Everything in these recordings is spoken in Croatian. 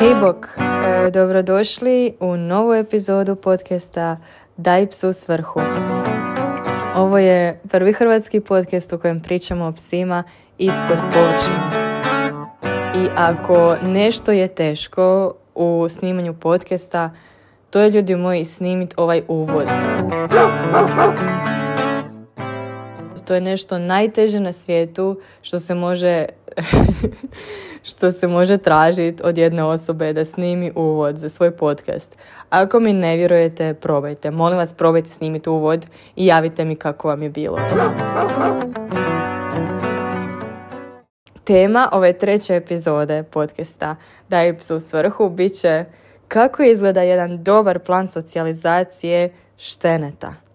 Hej bok, e, dobrodošli u novu epizodu podcasta Daj psu svrhu. Ovo je prvi hrvatski podcast u kojem pričamo o psima ispod površine. I ako nešto je teško u snimanju podcasta, to je ljudi moji snimiti ovaj uvod. To je nešto najteže na svijetu što se može što se može tražiti od jedne osobe da snimi uvod za svoj podcast. Ako mi ne vjerujete, probajte. Molim vas, probajte snimiti uvod i javite mi kako vam je bilo. Tema ove treće epizode podcasta Daj psu svrhu bit će kako izgleda jedan dobar plan socijalizacije šteneta.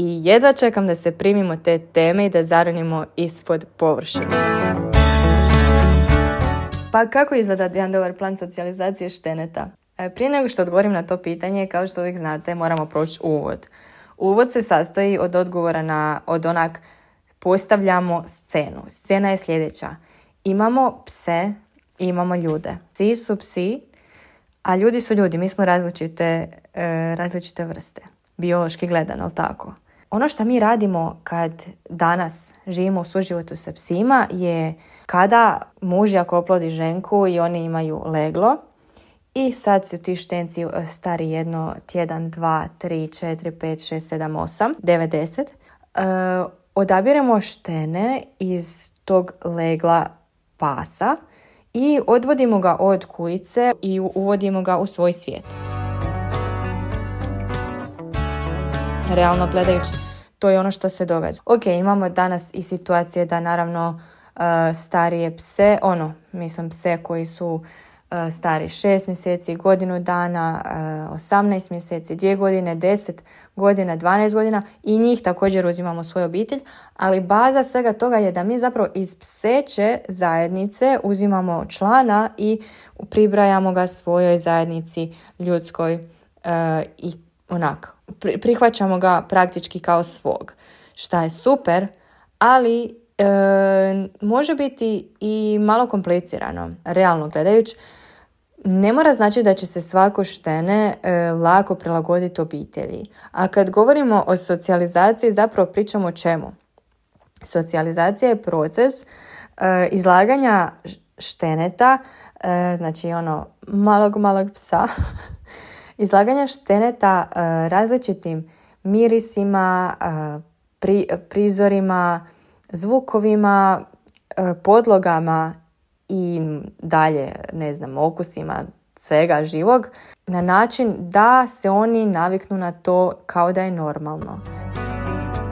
I jedva čekam da se primimo te teme i da zaronimo ispod površine. Pa kako izgleda jedan dobar plan socijalizacije šteneta? E, prije nego što odgovorim na to pitanje, kao što uvijek znate, moramo proći uvod. Uvod se sastoji od odgovora na, od onak, postavljamo scenu. Scena je sljedeća. Imamo pse, imamo ljude. Psi su psi, a ljudi su ljudi. Mi smo različite, e, različite vrste. Biološki gledano, ali tako? Ono što mi radimo kad danas živimo u suživotu sa psima je kada muž ako oplodi ženku i oni imaju leglo i sad su ti štenci e, stari jedno tjedan, dva, tri, četiri, pet, šest, sedam, osam, devet, deset. E, odabiremo štene iz tog legla pasa i odvodimo ga od kujice i uvodimo ga u svoj svijet. Realno gledajući, to je ono što se događa. Ok, imamo danas i situacije da naravno E, starije pse, ono, mislim pse koji su e, stari 6 mjeseci, godinu dana, 18 e, mjeseci, 2 godine, 10 godina, 12 godina i njih također uzimamo u svoju obitelj, ali baza svega toga je da mi zapravo iz pseće zajednice uzimamo člana i pribrajamo ga svojoj zajednici ljudskoj i onak, prihvaćamo ga praktički kao svog, šta je super, ali e, može biti i malo komplicirano, realno gledajući. Ne mora znači da će se svako štene e, lako prilagoditi obitelji. A kad govorimo o socijalizaciji, zapravo pričamo o čemu? Socijalizacija je proces e, izlaganja šteneta, e, znači ono malog malog psa, izlaganja šteneta različitim mirisima, pri, prizorima, zvukovima, e, podlogama i dalje, ne znam, okusima svega živog na način da se oni naviknu na to kao da je normalno.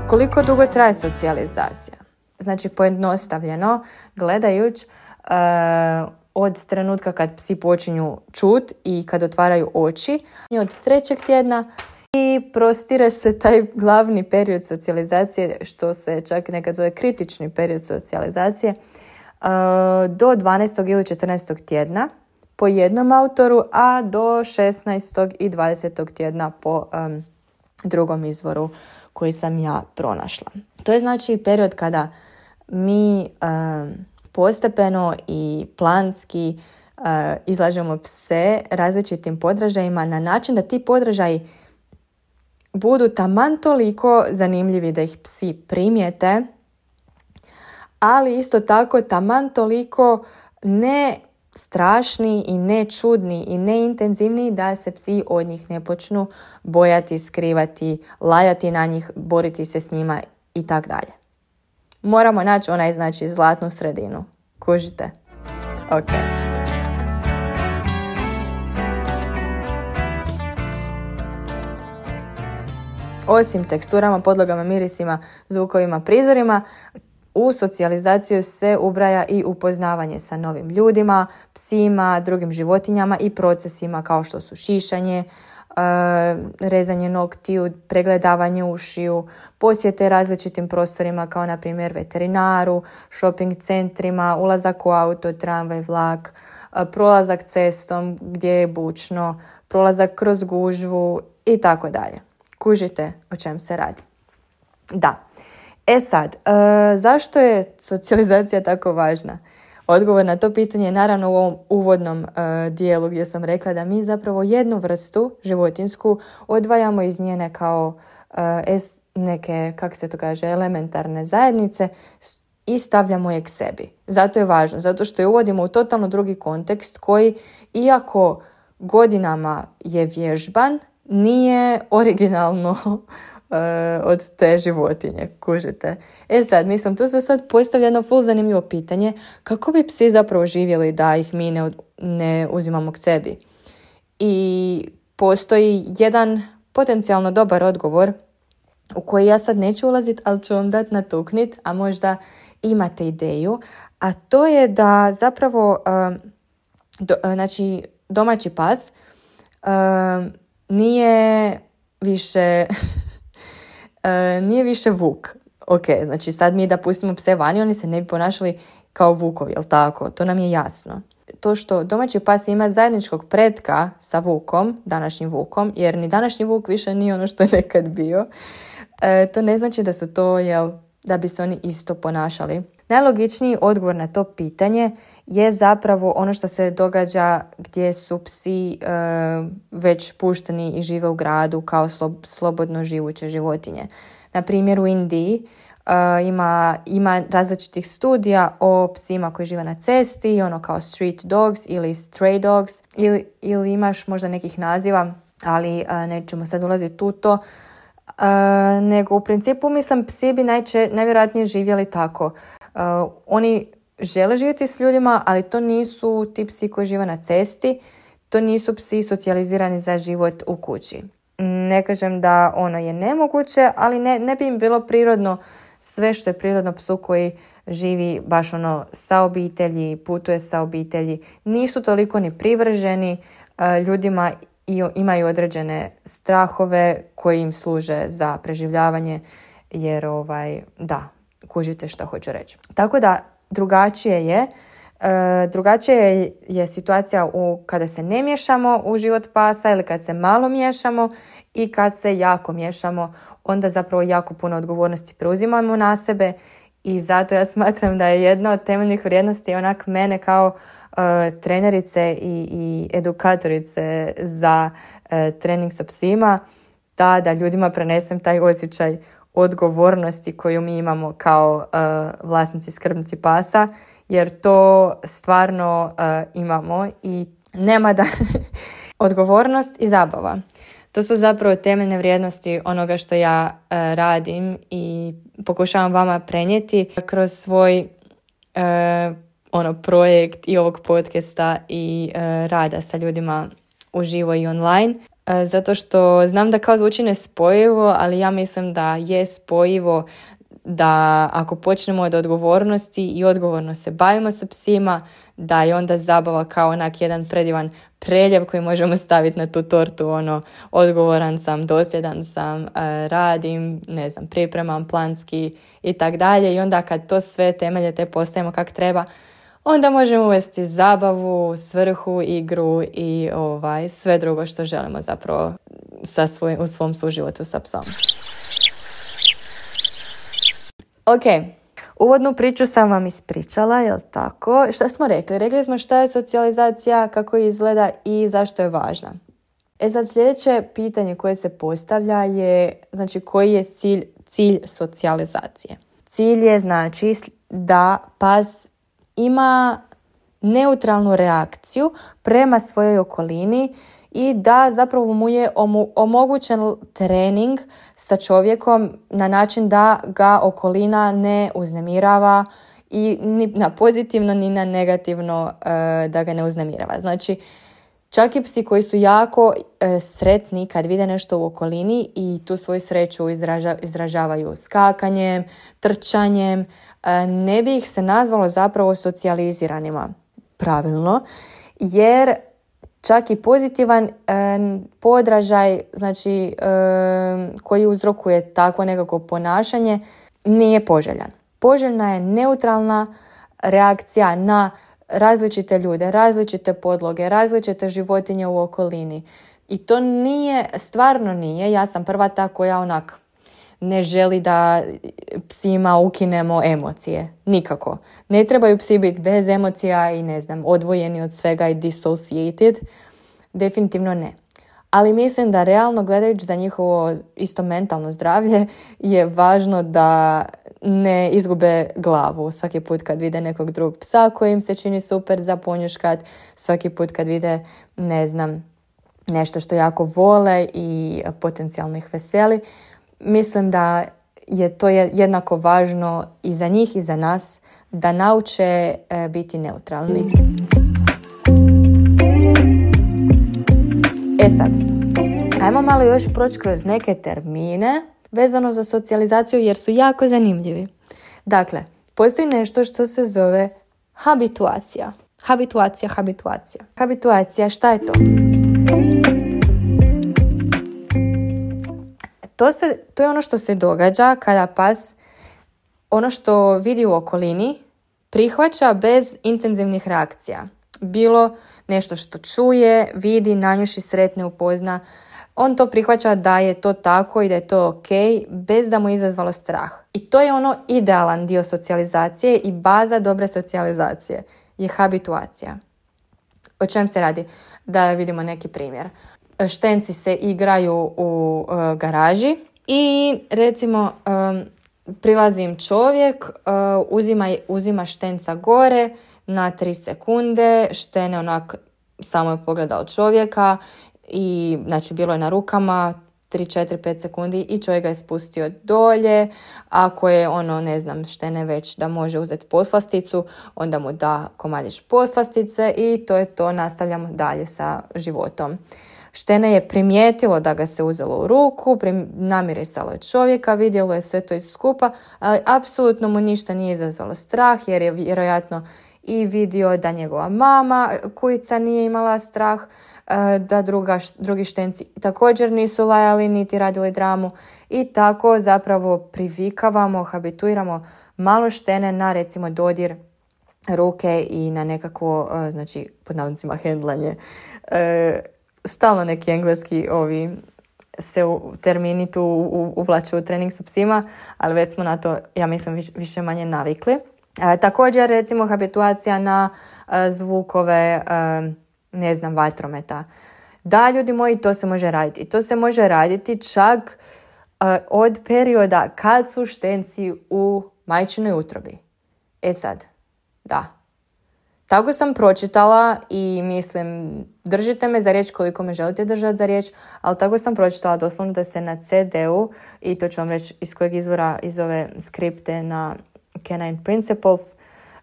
Koliko dugo traje socijalizacija? Znači, pojednostavljeno, gledajući e, od trenutka kad psi počinju čut i kad otvaraju oči, od trećeg tjedna i prostire se taj glavni period socijalizacije, što se čak nekad zove kritični period socijalizacije, uh, do 12. ili 14. tjedna po jednom autoru, a do 16. i 20. tjedna po um, drugom izvoru koji sam ja pronašla. To je znači period kada mi um, postepeno i planski uh, izlažemo pse različitim podražajima na način da ti podražaji budu taman toliko zanimljivi da ih psi primijete, ali isto tako taman toliko ne strašni i ne čudni i ne intenzivni da se psi od njih ne počnu bojati, skrivati, lajati na njih, boriti se s njima i tak dalje. Moramo naći onaj znači zlatnu sredinu. Kužite? Ok. Osim teksturama, podlogama, mirisima, zvukovima, prizorima, u socijalizaciju se ubraja i upoznavanje sa novim ljudima, psima, drugim životinjama i procesima kao što su šišanje, rezanje noktiju, pregledavanje ušiju, posjete različitim prostorima kao na primjer veterinaru, shopping centrima, ulazak u auto, tramvaj, vlak, prolazak cestom gdje je bučno, prolazak kroz gužvu i tako dalje. Kužite o čem se radi. Da. E sad, zašto je socijalizacija tako važna? Odgovor na to pitanje je naravno u ovom uvodnom uh, dijelu gdje sam rekla da mi zapravo jednu vrstu životinsku odvajamo iz njene kao uh, es, neke, kak se to kaže, elementarne zajednice i stavljamo je k sebi. Zato je važno, zato što je uvodimo u totalno drugi kontekst koji, iako godinama je vježban, nije originalno od te životinje, kužite. E sad, mislim, tu se sad postavlja jedno full zanimljivo pitanje, kako bi psi zapravo živjeli da ih mi ne, ne uzimamo k sebi? I postoji jedan potencijalno dobar odgovor u koji ja sad neću ulaziti, ali ću vam dati natuknit, a možda imate ideju, a to je da zapravo do, znači, domaći pas nije više nije više vuk. Ok, znači sad mi da pustimo pse vani, oni se ne bi ponašali kao vukovi, jel tako? To nam je jasno. To što domaći pas ima zajedničkog predka sa vukom, današnjim vukom, jer ni današnji vuk više nije ono što je nekad bio, e, to ne znači da su to, jel, da bi se oni isto ponašali. Najlogičniji odgovor na to pitanje je zapravo ono što se događa gdje su psi e, već pušteni i žive u gradu kao slobodno živuće životinje. Na primjer u Indiji e, ima, ima različitih studija o psima koji žive na cesti, ono kao street dogs ili stray dogs ili, ili imaš možda nekih naziva, ali uh, nećemo sad ulaziti u to. nego u principu mislim psi bi najče, najvjerojatnije živjeli tako. Oni žele živjeti s ljudima, ali to nisu ti psi koji žive na cesti, to nisu psi socijalizirani za život u kući. Ne kažem da ono je nemoguće, ali ne, ne bi im bilo prirodno sve što je prirodno psu koji živi baš ono sa obitelji, putuje sa obitelji. Nisu toliko ni privrženi ljudima i imaju određene strahove koji im služe za preživljavanje jer ovaj da, kužite što hoću reći. Tako da drugačije je. E, drugačije je, situacija u, kada se ne miješamo u život pasa ili kad se malo miješamo i kad se jako miješamo, onda zapravo jako puno odgovornosti preuzimamo na sebe i zato ja smatram da je jedna od temeljnih vrijednosti onak mene kao e, trenerice i, i edukatorice za e, trening sa psima, da, da ljudima prenesem taj osjećaj odgovornosti koju mi imamo kao uh, vlasnici skrbnici pasa jer to stvarno uh, imamo i nema da odgovornost i zabava. To su zapravo temeljne vrijednosti onoga što ja uh, radim i pokušavam vama prenijeti kroz svoj ono projekt i ovog podcasta i rada sa ljudima uživo i online. E, zato što znam da kao zvuči nespojivo, ali ja mislim da je spojivo da ako počnemo od odgovornosti i odgovorno se bavimo sa psima, da je onda zabava kao onak jedan predivan preljev koji možemo staviti na tu tortu, ono, odgovoran sam, dosljedan sam, e, radim, ne znam, pripremam planski i tak dalje. I onda kad to sve temelje te postavimo kak treba, onda možemo uvesti zabavu, svrhu, igru i ovaj, sve drugo što želimo zapravo sa svoj, u svom suživotu sa psom. Ok, uvodnu priču sam vam ispričala, jel tako? Šta smo rekli? Rekli smo šta je socijalizacija, kako izgleda i zašto je važna. E sad sljedeće pitanje koje se postavlja je, znači koji je cilj, cilj socijalizacije? Cilj je znači da pas ima neutralnu reakciju prema svojoj okolini i da zapravo mu je omogućen trening sa čovjekom na način da ga okolina ne uznemirava i ni na pozitivno ni na negativno e, da ga ne uznemirava. Znači, čak i psi koji su jako e, sretni kad vide nešto u okolini i tu svoju sreću izražavaju skakanjem, trčanjem, ne bi ih se nazvalo zapravo socijaliziranima pravilno, jer čak i pozitivan e, podražaj znači, e, koji uzrokuje takvo nekako ponašanje nije poželjan. Poželjna je neutralna reakcija na različite ljude, različite podloge, različite životinje u okolini. I to nije, stvarno nije, ja sam prva ta koja onak ne želi da psima ukinemo emocije. Nikako. Ne trebaju psi biti bez emocija i ne znam, odvojeni od svega i dissociated. Definitivno ne. Ali mislim da realno gledajući za njihovo isto mentalno zdravlje je važno da ne izgube glavu svaki put kad vide nekog drugog psa koji im se čini super za ponjuškat, svaki put kad vide, ne znam, nešto što jako vole i potencijalno ih veseli. Mislim da je to jednako važno i za njih i za nas da nauče e, biti neutralni. E sad, ajmo malo još proći kroz neke termine vezano za socijalizaciju jer su jako zanimljivi. Dakle, postoji nešto što se zove habituacija. Habituacija, habituacija. Habituacija, šta je to? To, se, to je ono što se događa kada pas ono što vidi u okolini prihvaća bez intenzivnih reakcija. Bilo nešto što čuje, vidi, nanjuši, sretne, upozna, on to prihvaća da je to tako i da je to ok, bez da mu izazvalo strah. I to je ono idealan dio socijalizacije i baza dobre socijalizacije je habituacija. O čem se radi? Da vidimo neki primjer. Štenci se igraju u uh, garaži i recimo um, prilazi im čovjek, uh, uzima, uzima štenca gore na 3 sekunde, štene onak samo je pogledao čovjeka i znači bilo je na rukama 3, 4, 5 sekundi i čovjek ga je spustio dolje. Ako je ono, ne znam, štene već da može uzeti poslasticu, onda mu da komadić poslastice i to je to, nastavljamo dalje sa životom. Štene je primijetilo da ga se uzelo u ruku, namirisalo je čovjeka, vidjelo je sve to iz skupa, ali apsolutno mu ništa nije izazvalo strah jer je vjerojatno i vidio da njegova mama kujica nije imala strah, E, da druga, drugi štenci također nisu lajali niti radili dramu i tako zapravo privikavamo, habituiramo malo štene na recimo dodir ruke i na nekakvo, e, znači pod navodnicima hendlanje. E, stalno neki engleski ovi se u termini tu uvlače u trening sa psima, ali već smo na to, ja mislim, više manje navikli. također, recimo, habituacija na zvukove ne znam, vatrometa. Da, ljudi moji, to se može raditi. To se može raditi čak uh, od perioda kad su štenci u majčinoj utrobi. E sad, da. Tako sam pročitala i mislim, držite me za riječ koliko me želite držati za riječ, ali tako sam pročitala doslovno da se na CD-u, i to ću vam reći iz kojeg izvora iz ove skripte na Canine Principles,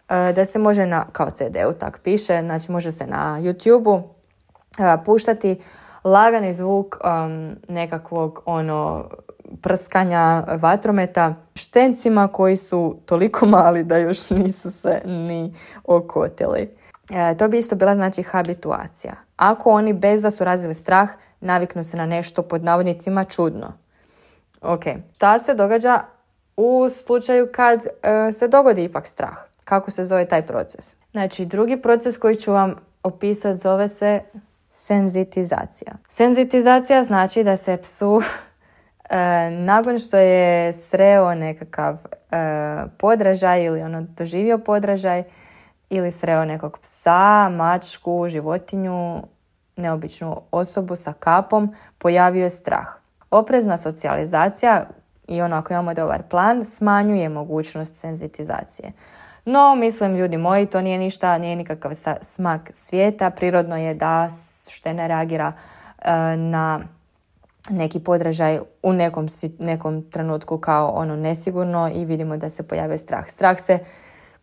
E, da se može na, kao CD-u tak piše, znači može se na YouTube-u e, puštati lagani zvuk um, nekakvog ono prskanja vatrometa štencima koji su toliko mali da još nisu se ni okotili. E, to bi isto bila znači habituacija. Ako oni bez da su razvili strah naviknu se na nešto pod navodnicima čudno. Ok, ta se događa u slučaju kad se dogodi ipak strah. Kako se zove taj proces? Znači, drugi proces koji ću vam opisati zove se senzitizacija. Senzitizacija znači da se psu e, nakon što je sreo nekakav e, podražaj ili ono doživio podražaj ili sreo nekog psa, mačku, životinju, neobičnu osobu sa kapom, pojavio je strah. Oprezna socijalizacija i ono ako imamo dobar plan, smanjuje mogućnost senzitizacije. No, mislim, ljudi moji, to nije ništa, nije nikakav smak svijeta. Prirodno je da štene reagira e, na neki podražaj u nekom, nekom trenutku kao ono nesigurno i vidimo da se pojavio strah. Strah se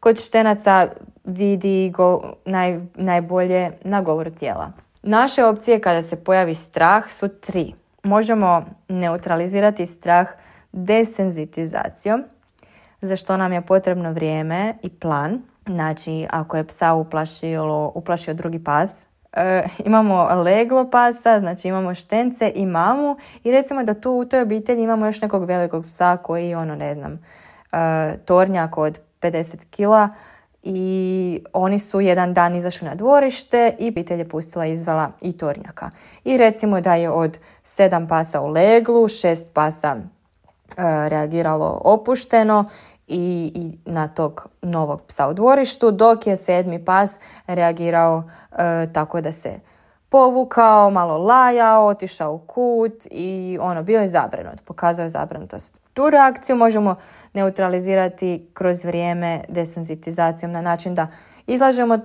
kod štenaca vidi go, naj, najbolje na govoru tijela. Naše opcije kada se pojavi strah su tri. Možemo neutralizirati strah desenzitizacijom, za što nam je potrebno vrijeme i plan. Znači, ako je psa uplašio, uplašio drugi pas, e, imamo leglo pasa, znači imamo štence i mamu i recimo da tu u toj obitelji imamo još nekog velikog psa koji, ono, ne znam, e, tornjak od 50 kila i oni su jedan dan izašli na dvorište i obitelj je pustila izvela i tornjaka. I recimo da je od sedam pasa u leglu, šest pasa reagiralo opušteno i, i na tog novog psa u dvorištu, dok je sedmi pas reagirao tako da se povukao, malo lajao, otišao u kut i ono, bio je zabrinut, pokazao je zabrinutost. Tu reakciju možemo neutralizirati kroz vrijeme desenzitizacijom na način da izlažemo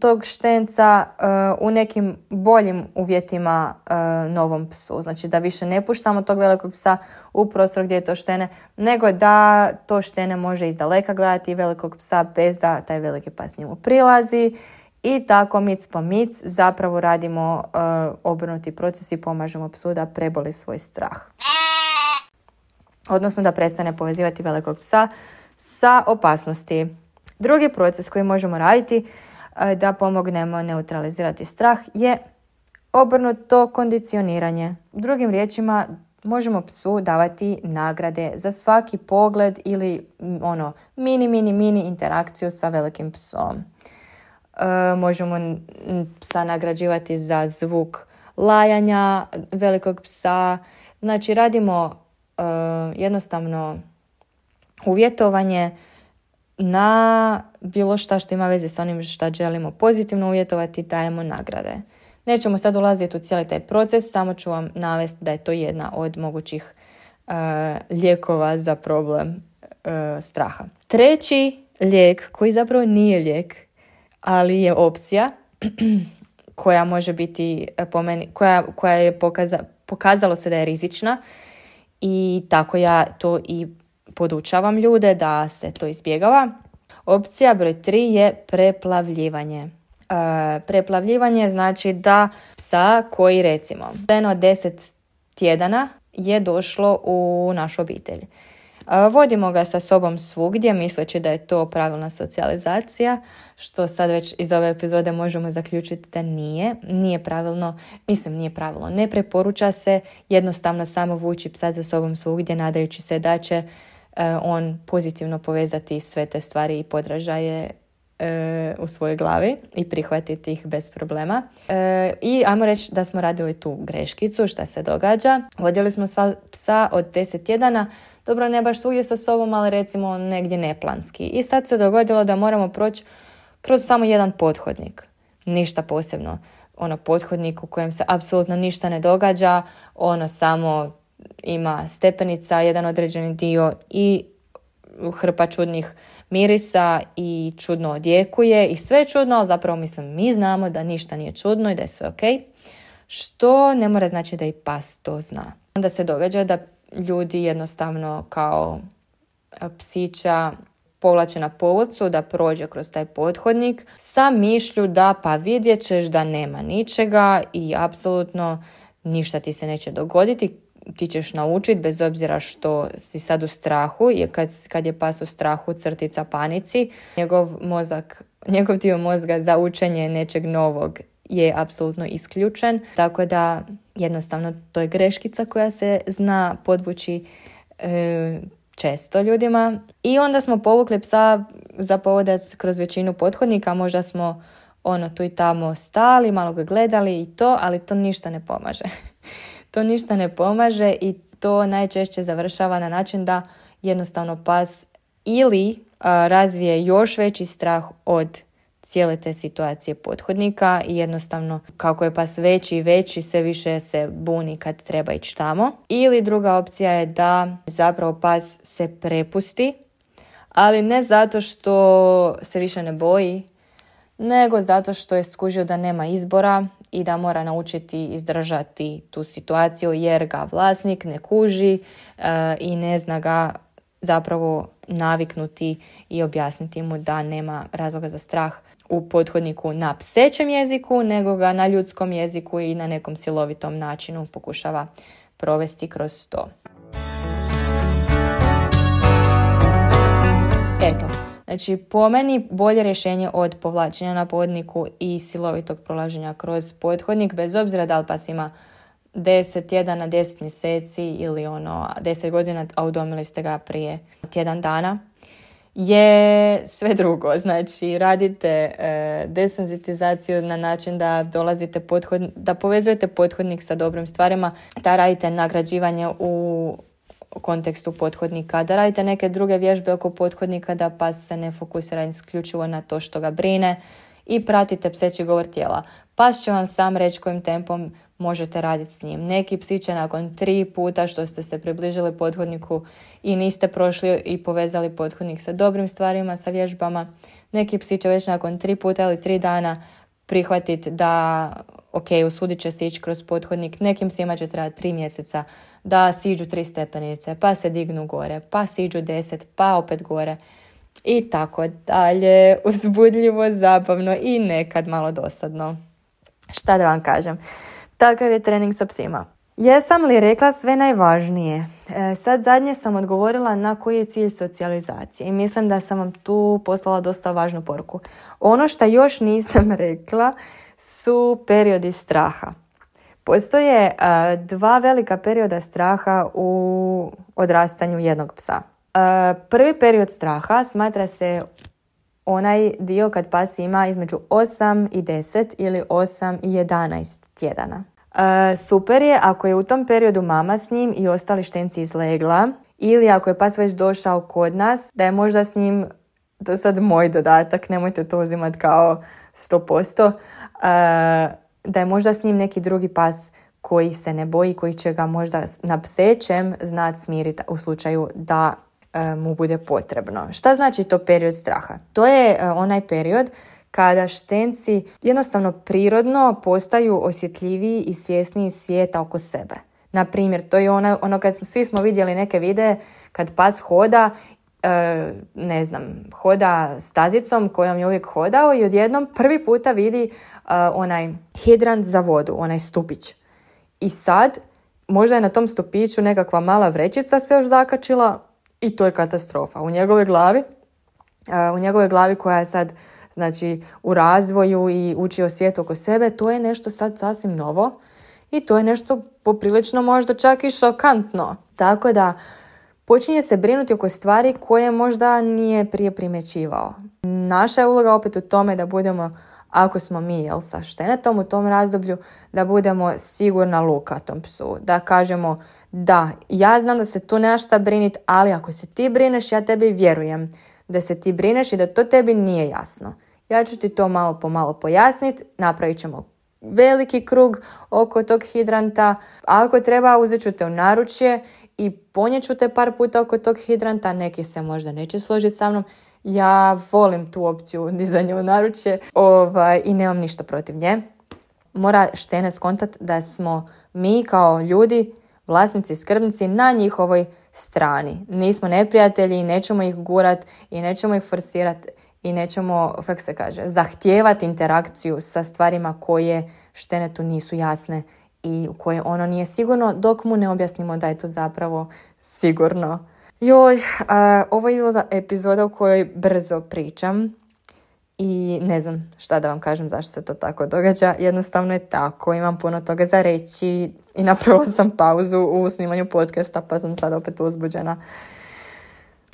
tog štenca uh, u nekim boljim uvjetima uh, novom psu. Znači da više ne puštamo tog velikog psa u prostor gdje je to štene, nego da to štene može iz daleka gledati velikog psa bez da taj veliki pas njemu prilazi i tako mic po mic zapravo radimo uh, obrnuti proces i pomažemo psu da preboli svoj strah. Odnosno da prestane povezivati velikog psa sa opasnosti. Drugi proces koji možemo raditi da pomognemo neutralizirati strah je obrnuto kondicioniranje. Drugim riječima možemo psu davati nagrade za svaki pogled ili ono mini mini mini interakciju sa velikim psom. E, možemo psa nagrađivati za zvuk lajanja velikog psa. Znači radimo e, jednostavno uvjetovanje na bilo šta što ima veze s onim što želimo pozitivno uvjetovati, dajemo nagrade. Nećemo sad ulaziti u cijeli taj proces, samo ću vam navesti da je to jedna od mogućih uh, lijekova za problem straha. Treći lijek koji zapravo nije lijek ali je opcija koja može biti e, po meni, koja, koja je pokaza, pokazalo se da je rizična i tako ja to i podučavam ljude da se to izbjegava. Opcija broj tri je preplavljivanje. E, preplavljivanje znači da psa koji recimo jedno od deset tjedana je došlo u našu obitelj. Vodimo ga sa sobom svugdje, misleći da je to pravilna socijalizacija, što sad već iz ove epizode možemo zaključiti da nije. Nije pravilno, mislim nije pravilno, ne preporuča se jednostavno samo vući psa za sobom svugdje, nadajući se da će e, on pozitivno povezati sve te stvari i podražaje e, u svojoj glavi i prihvatiti ih bez problema. E, I ajmo reći da smo radili tu greškicu, šta se događa. Vodili smo sva psa od 10 tjedana dobro ne baš svugdje sa sobom, ali recimo negdje neplanski. I sad se dogodilo da moramo proći kroz samo jedan pothodnik. Ništa posebno. Ono pothodnik u kojem se apsolutno ništa ne događa, ono samo ima stepenica, jedan određeni dio i hrpa čudnih mirisa i čudno odjekuje i sve je čudno, ali zapravo mislim mi znamo da ništa nije čudno i da je sve ok. Što ne mora znači da i pas to zna. Onda se događa da ljudi jednostavno kao e, psića povlače na povodcu da prođe kroz taj pothodnik sa mišlju da pa vidjet ćeš da nema ničega i apsolutno ništa ti se neće dogoditi ti ćeš naučiti bez obzira što si sad u strahu jer kad, kad je pas u strahu crtica panici njegov mozak njegov dio mozga za učenje nečeg novog je apsolutno isključen, tako da jednostavno to je greškica koja se zna podvući e, često ljudima. I onda smo povukli psa za povodac kroz većinu pothodnika, možda smo ono tu i tamo stali, malo ga gledali i to, ali to ništa ne pomaže. To ništa ne pomaže i to najčešće završava na način da jednostavno pas ili razvije još veći strah od cijele te situacije pothodnika i jednostavno kako je pas veći i veći sve više se buni kad treba ići tamo. Ili druga opcija je da zapravo pas se prepusti, ali ne zato što se više ne boji, nego zato što je skužio da nema izbora i da mora naučiti izdržati tu situaciju jer ga vlasnik ne kuži e, i ne zna ga zapravo naviknuti i objasniti mu da nema razloga za strah u pothodniku na psećem jeziku, nego ga na ljudskom jeziku i na nekom silovitom načinu pokušava provesti kroz to. Znači po meni bolje rješenje od povlačenja na podniku i silovitog prolaženja kroz pothodnik, bez obzira da li pas ima 10 tjedana, 10 mjeseci ili ono 10 godina, a udomili ste ga prije tjedan dana je sve drugo. Znači, radite e, desenzitizaciju na način da dolazite pothod, da povezujete pothodnik sa dobrim stvarima, da radite nagrađivanje u kontekstu pothodnika, da radite neke druge vježbe oko pothodnika, da pas se ne fokusira isključivo na to što ga brine i pratite pseći govor tijela. Pas će vam sam reći kojim tempom možete raditi s njim. Neki psi će nakon tri puta što ste se približili pothodniku i niste prošli i povezali pothodnik sa dobrim stvarima, sa vježbama, neki psi će već nakon tri puta ili tri dana prihvatiti da ok, usudit će se ići kroz pothodnik. Nekim psima će trebati tri mjeseca da siđu tri stepenice, pa se dignu gore, pa siđu deset, pa opet gore i tako dalje. Uzbudljivo, zabavno i nekad malo dosadno. Šta da vam kažem? Takav je trening sa psima. Jesam li rekla sve najvažnije? E, sad zadnje sam odgovorila na koji je cilj socijalizacije i mislim da sam vam tu poslala dosta važnu poruku. Ono što još nisam rekla su periodi straha. Postoje e, dva velika perioda straha u odrastanju jednog psa. E, prvi period straha smatra se onaj dio kad pas ima između 8 i 10 ili 8 i 11 tjedana. E, super je ako je u tom periodu mama s njim i ostali štenci izlegla ili ako je pas već došao kod nas, da je možda s njim, to je sad moj dodatak, nemojte to uzimati kao 100%, e, da je možda s njim neki drugi pas koji se ne boji, koji će ga možda na psećem znat smiriti u slučaju da e, mu bude potrebno. Šta znači to period straha? To je onaj period kada štenci jednostavno prirodno postaju osjetljiviji i svjesniji svijeta oko sebe. Na primjer, to je ono, ono kad smo, svi smo vidjeli neke videe kad pas hoda e, ne znam, hoda stazicom kojom je uvijek hodao i odjednom prvi puta vidi e, onaj hidrant za vodu, onaj stupić. I sad, možda je na tom stupiću nekakva mala vrećica se još zakačila i to je katastrofa. U njegove glavi, e, u njegove glavi koja je sad znači u razvoju i uči o svijetu oko sebe, to je nešto sad sasvim novo i to je nešto poprilično možda čak i šokantno. Tako da počinje se brinuti oko stvari koje možda nije prije primjećivao. Naša je uloga opet u tome da budemo, ako smo mi jel, sa štenetom u tom razdoblju, da budemo sigurna luka tom psu. Da kažemo da, ja znam da se tu nema šta brinit, ali ako se ti brineš, ja tebi vjerujem da se ti brineš i da to tebi nije jasno. Ja ću ti to malo po malo pojasniti, napravit ćemo veliki krug oko tog hidranta. Ako treba, uzet ću te u naručje i ponjeću te par puta oko tog hidranta. Neki se možda neće složiti sa mnom. Ja volim tu opciju dizanja u naručje ovaj, i nemam ništa protiv nje. Mora štene skontat da smo mi kao ljudi, vlasnici skrbnici na njihovoj strani. Nismo neprijatelji i nećemo ih gurat i nećemo ih forsirati i nećemo, kako se kaže, zahtijevati interakciju sa stvarima koje štenetu nisu jasne i u koje ono nije sigurno dok mu ne objasnimo da je to zapravo sigurno. Joj, ovo izgleda epizoda u kojoj brzo pričam i ne znam šta da vam kažem zašto se to tako događa. Jednostavno je tako, imam puno toga za reći i napravila sam pauzu u snimanju podcasta pa sam sad opet uzbuđena.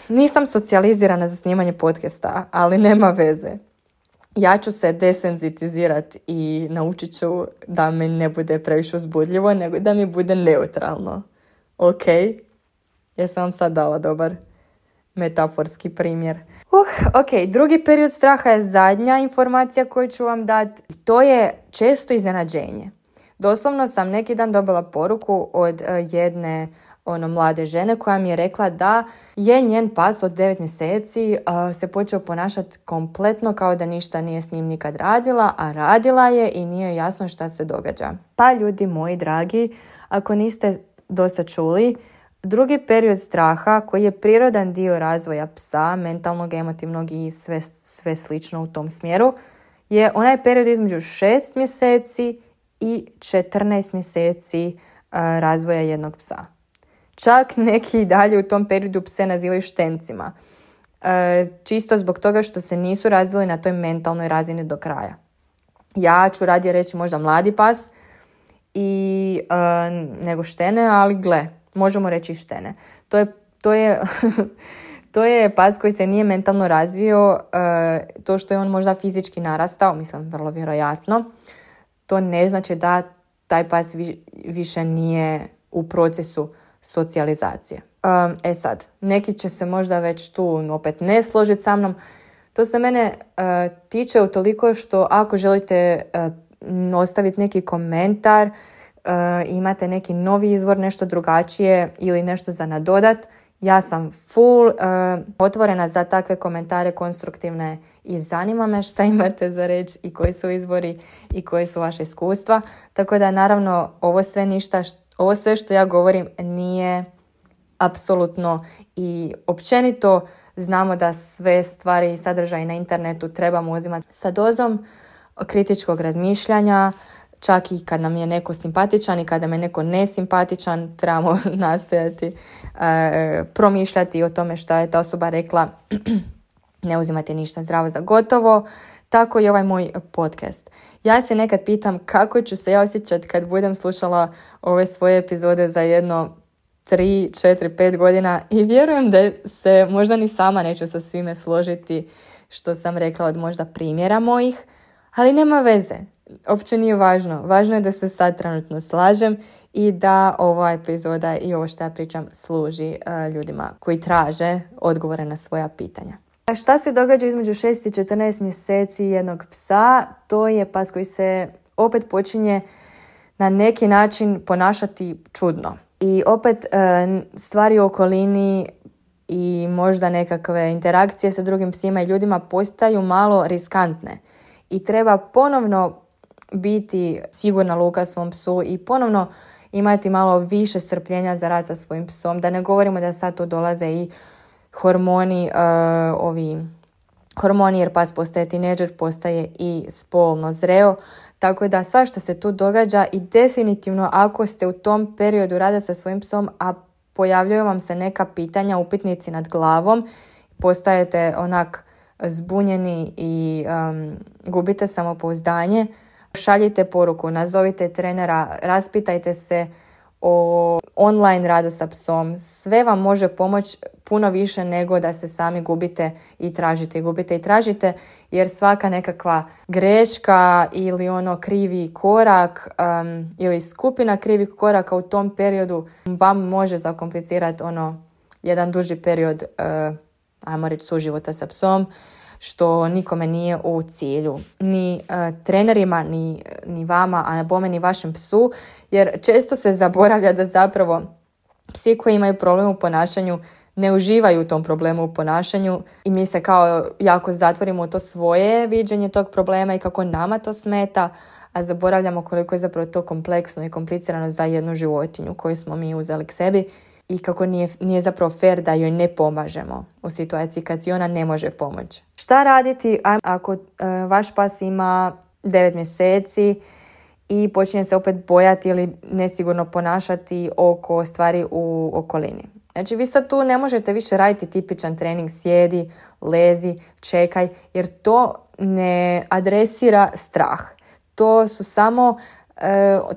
Nisam socijalizirana za snimanje podcasta, ali nema veze. Ja ću se desenzitizirati i naučit ću da mi ne bude previše uzbudljivo, nego da mi bude neutralno. Ok? Jesam vam sad dala dobar metaforski primjer. Uh, ok, drugi period straha je zadnja informacija koju ću vam dati. I to je često iznenađenje. Doslovno sam neki dan dobila poruku od uh, jedne ono mlade žene koja mi je rekla da je njen pas od 9 mjeseci uh, se počeo ponašati kompletno kao da ništa nije s njim nikad radila, a radila je i nije jasno šta se događa. Pa ljudi moji dragi, ako niste dosta čuli, drugi period straha koji je prirodan dio razvoja psa, mentalnog, emotivnog i sve, sve slično u tom smjeru, je onaj period između 6 mjeseci i 14 mjeseci uh, razvoja jednog psa. Čak neki dalje u tom periodu pse nazivaju štencima. E, čisto zbog toga što se nisu razvili na toj mentalnoj razini do kraja. Ja ću radije reći možda mladi pas i e, nego štene, ali gle, možemo reći štene. To je, to je, to je pas koji se nije mentalno razvio, e, to što je on možda fizički narastao, mislim vrlo vjerojatno, to ne znači da taj pas više nije u procesu socijalizacije. E sad, neki će se možda već tu opet ne složiti sa mnom. To se mene uh, tiče u toliko što ako želite uh, ostaviti neki komentar, uh, imate neki novi izvor, nešto drugačije ili nešto za nadodat, ja sam full uh, otvorena za takve komentare konstruktivne i zanima me šta imate za reći i koji su izvori i koji su vaše iskustva. Tako da naravno ovo sve ništa, ovo sve što ja govorim nije apsolutno i općenito znamo da sve stvari i sadržaje na internetu trebamo uzimati sa dozom kritičkog razmišljanja, čak i kad nam je neko simpatičan i kada nam je neko nesimpatičan, trebamo nastojati e, promišljati o tome što je ta osoba rekla, ne uzimati ništa zdravo za gotovo, tako i ovaj moj podcast. Ja se nekad pitam kako ću se ja osjećati kad budem slušala ove svoje epizode za jedno 3, 4, 5 godina i vjerujem da se možda ni sama neću sa svime složiti što sam rekla od možda primjera mojih, ali nema veze uopće nije važno. Važno je da se sad trenutno slažem i da ova epizoda i ovo što ja pričam služi e, ljudima koji traže odgovore na svoja pitanja. Šta se događa između 6 i 14 mjeseci jednog psa? To je pas koji se opet počinje na neki način ponašati čudno. I opet e, stvari u okolini i možda nekakve interakcije sa drugim psima i ljudima postaju malo riskantne. I treba ponovno biti sigurna luka svom psu i ponovno imati malo više strpljenja za rad sa svojim psom. Da ne govorimo da sad tu dolaze i hormoni, uh, ovi hormoni jer pas postaje tineđer, postaje i spolno zreo. Tako da sva što se tu događa i definitivno ako ste u tom periodu rada sa svojim psom, a pojavljuju vam se neka pitanja, upitnici nad glavom, postajete onak zbunjeni i um, gubite samopouzdanje, Šaljite poruku, nazovite trenera, raspitajte se o online radu sa psom. Sve vam može pomoći puno više nego da se sami gubite i tražite. Gubite i tražite jer svaka nekakva greška ili ono krivi korak um, ili skupina krivih koraka u tom periodu vam može zakomplicirati ono jedan duži period, uh, ajmo reći, suživota sa psom što nikome nije u cilju. Ni e, trenerima, ni, ni vama, a bome ni vašem psu, jer često se zaboravlja da zapravo psi koji imaju problem u ponašanju ne uživaju u tom problemu u ponašanju i mi se kao jako zatvorimo to svoje viđenje tog problema i kako nama to smeta, a zaboravljamo koliko je zapravo to kompleksno i komplicirano za jednu životinju koju smo mi uzeli k sebi i kako nije, nije zapravo fair da joj ne pomažemo u situaciji kad si ona ne može pomoći. Šta raditi ako e, vaš pas ima 9 mjeseci i počinje se opet bojati ili nesigurno ponašati oko stvari u okolini? Znači vi sad tu ne možete više raditi tipičan trening sjedi, lezi, čekaj jer to ne adresira strah. To su samo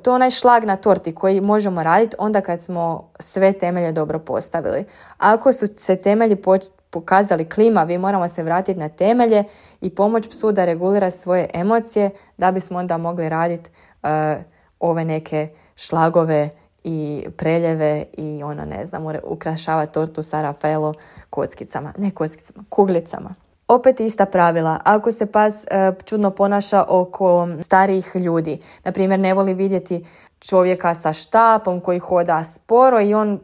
to je onaj šlag na torti koji možemo raditi onda kad smo sve temelje dobro postavili. Ako su se temelji pokazali klima, vi moramo se vratiti na temelje i pomoć psu da regulira svoje emocije da bismo onda mogli raditi e, ove neke šlagove i preljeve i ono ne znam, ukrašava tortu sa Rafaelo kockicama, ne kockicama, kuglicama. Opet ista pravila. Ako se pas e, čudno ponaša oko starijih ljudi, na primjer ne voli vidjeti čovjeka sa štapom koji hoda sporo i on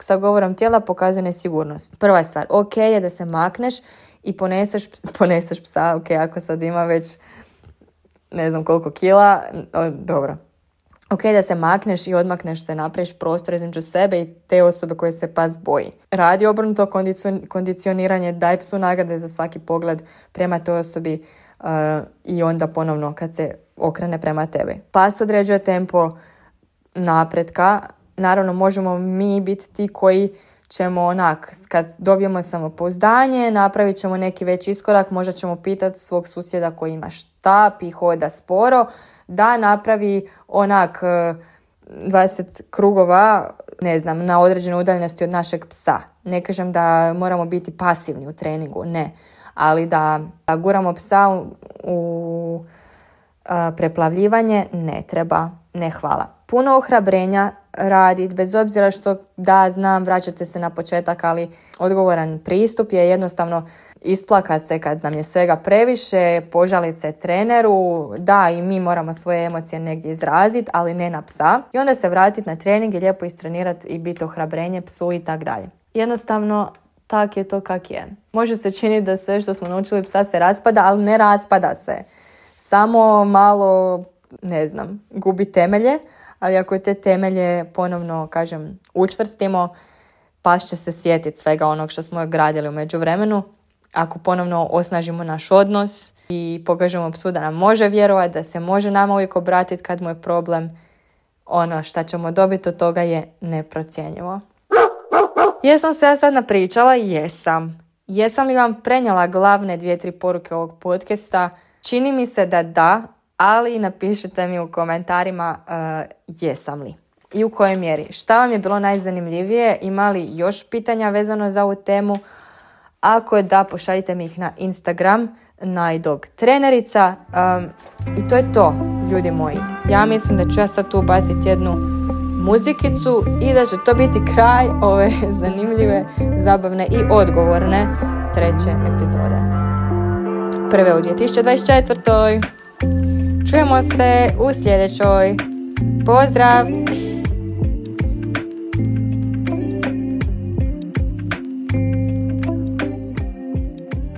sa govorom tijela pokazuje nesigurnost. Prva stvar, ok je da se makneš i poneseš, poneseš psa, ok, ako sad ima već ne znam koliko kila, dobro, ok da se makneš i odmakneš se, napraviš prostor između sebe i te osobe koje se pas boji. Radi obrnuto kondicioniranje, daj psu nagrade za svaki pogled prema toj osobi uh, i onda ponovno kad se okrene prema tebi. Pas određuje tempo napretka. Naravno možemo mi biti ti koji ćemo onak, kad dobijemo samopouzdanje, napravit ćemo neki veći iskorak, možda ćemo pitati svog susjeda koji ima štap i hoda sporo, da napravi onak 20 e, krugova, ne znam, na određenoj udaljenosti od našeg psa. Ne kažem da moramo biti pasivni u treningu, ne. Ali da, guramo psa u, u e, preplavljivanje, ne treba, ne hvala puno ohrabrenja raditi, bez obzira što da, znam, vraćate se na početak, ali odgovoran pristup je jednostavno isplakat se kad nam je svega previše, požalit se treneru, da i mi moramo svoje emocije negdje izraziti, ali ne na psa. I onda se vratiti na trening i lijepo istrenirati i biti ohrabrenje psu i tak dalje. Jednostavno, tak je to kak je. Može se činiti da sve što smo naučili psa se raspada, ali ne raspada se. Samo malo, ne znam, gubi temelje, ali ako te temelje ponovno, kažem, učvrstimo, pa će se sjetiti svega onog što smo gradili u međuvremenu. Ako ponovno osnažimo naš odnos i pokažemo psu da nam može vjerovati, da se može nama uvijek obratiti kad mu je problem, ono što ćemo dobiti od toga je neprocjenjivo. Jesam se ja sad napričala? Jesam. Jesam li vam prenijela glavne dvije, tri poruke ovog podcasta? Čini mi se da da, ali napišite mi u komentarima uh, jesam li i u kojoj mjeri. Šta vam je bilo najzanimljivije? Ima li još pitanja vezano za ovu temu? Ako je da, pošaljite mi ih na Instagram, najdog trenerica. Um, I to je to, ljudi moji. Ja mislim da ću ja sad tu ubaciti jednu muzikicu i da će to biti kraj ove zanimljive, zabavne i odgovorne treće epizode. Prve u 2024. Čujemo se u sljedećoj. Pozdrav!